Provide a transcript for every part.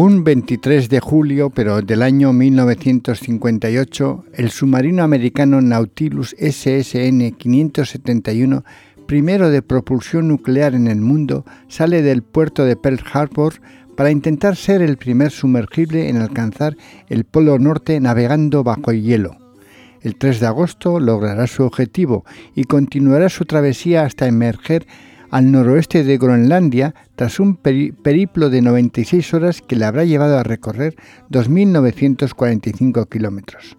Un 23 de julio, pero del año 1958, el submarino americano Nautilus SSN 571, primero de propulsión nuclear en el mundo, sale del puerto de Pearl Harbor para intentar ser el primer sumergible en alcanzar el Polo Norte navegando bajo el hielo. El 3 de agosto logrará su objetivo y continuará su travesía hasta emerger al noroeste de Groenlandia tras un periplo de 96 horas que le habrá llevado a recorrer 2.945 kilómetros.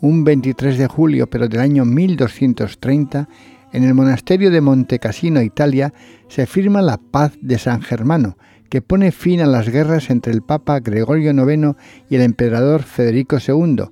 Un 23 de julio, pero del año 1230, en el monasterio de Montecassino, Italia, se firma la Paz de San Germano, que pone fin a las guerras entre el Papa Gregorio IX y el emperador Federico II.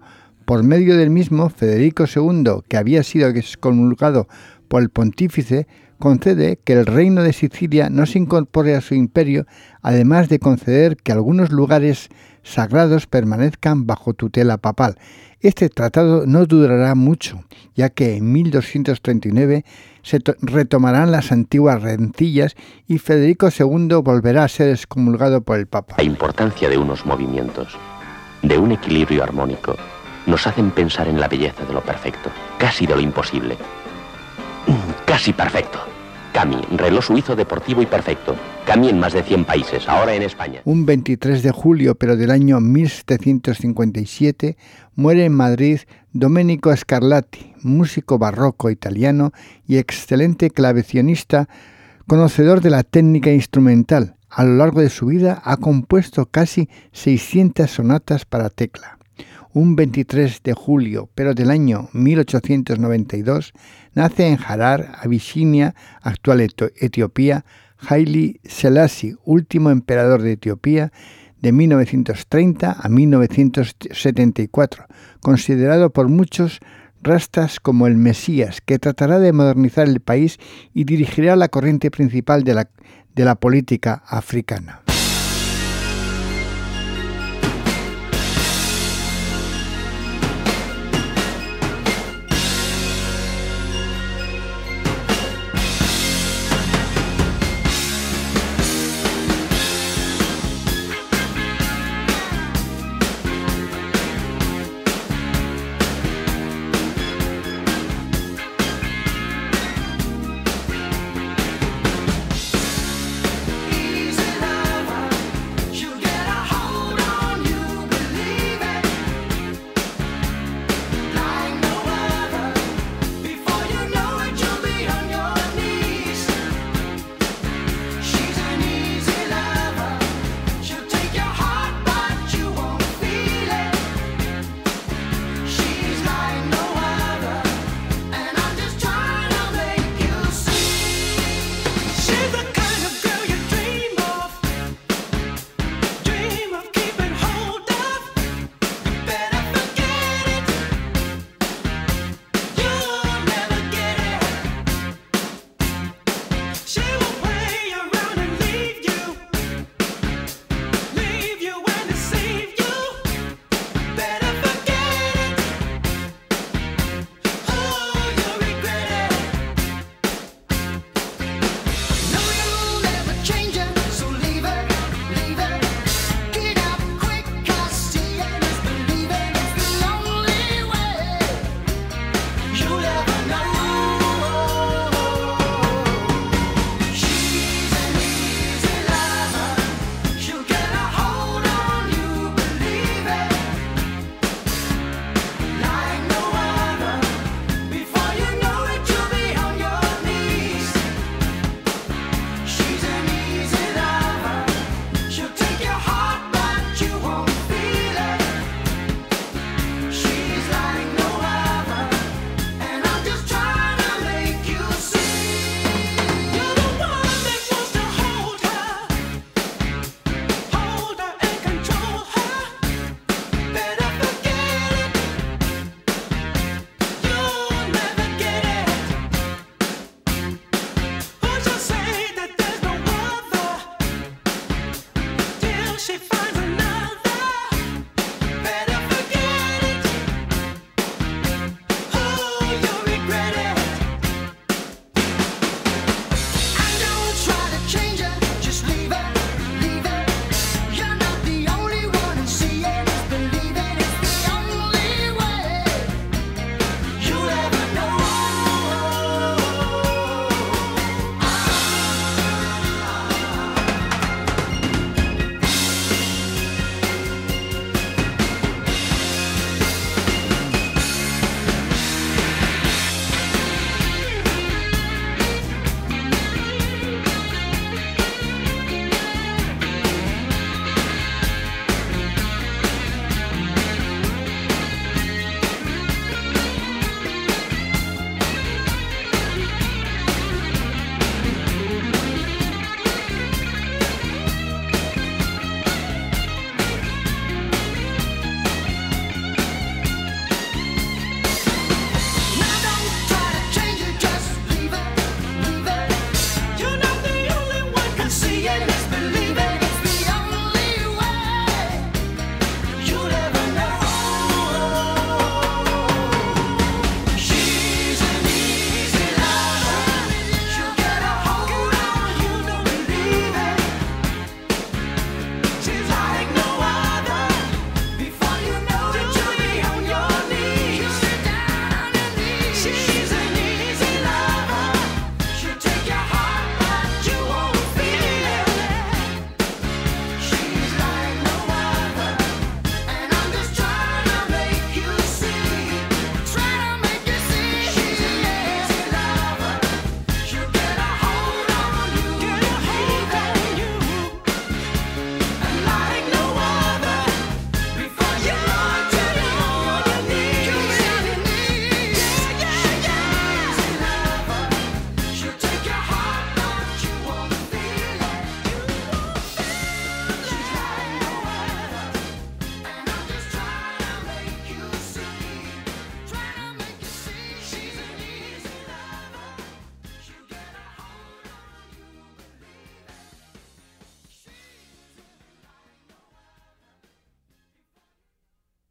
Por medio del mismo, Federico II, que había sido excomulgado por el pontífice, concede que el reino de Sicilia no se incorpore a su imperio, además de conceder que algunos lugares sagrados permanezcan bajo tutela papal. Este tratado no durará mucho, ya que en 1239 se retomarán las antiguas rencillas y Federico II volverá a ser excomulgado por el Papa. La importancia de unos movimientos, de un equilibrio armónico, nos hacen pensar en la belleza de lo perfecto, casi de lo imposible. Casi perfecto. Cami, reloj suizo deportivo y perfecto. Cami en más de 100 países, ahora en España. Un 23 de julio, pero del año 1757, muere en Madrid Domenico Scarlatti, músico barroco italiano y excelente clavecionista, conocedor de la técnica instrumental. A lo largo de su vida ha compuesto casi 600 sonatas para tecla un 23 de julio, pero del año 1892, nace en Harar, Abisinia, actual Etiopía, Haile Selassie, último emperador de Etiopía, de 1930 a 1974, considerado por muchos rastas como el Mesías, que tratará de modernizar el país y dirigirá la corriente principal de la, de la política africana.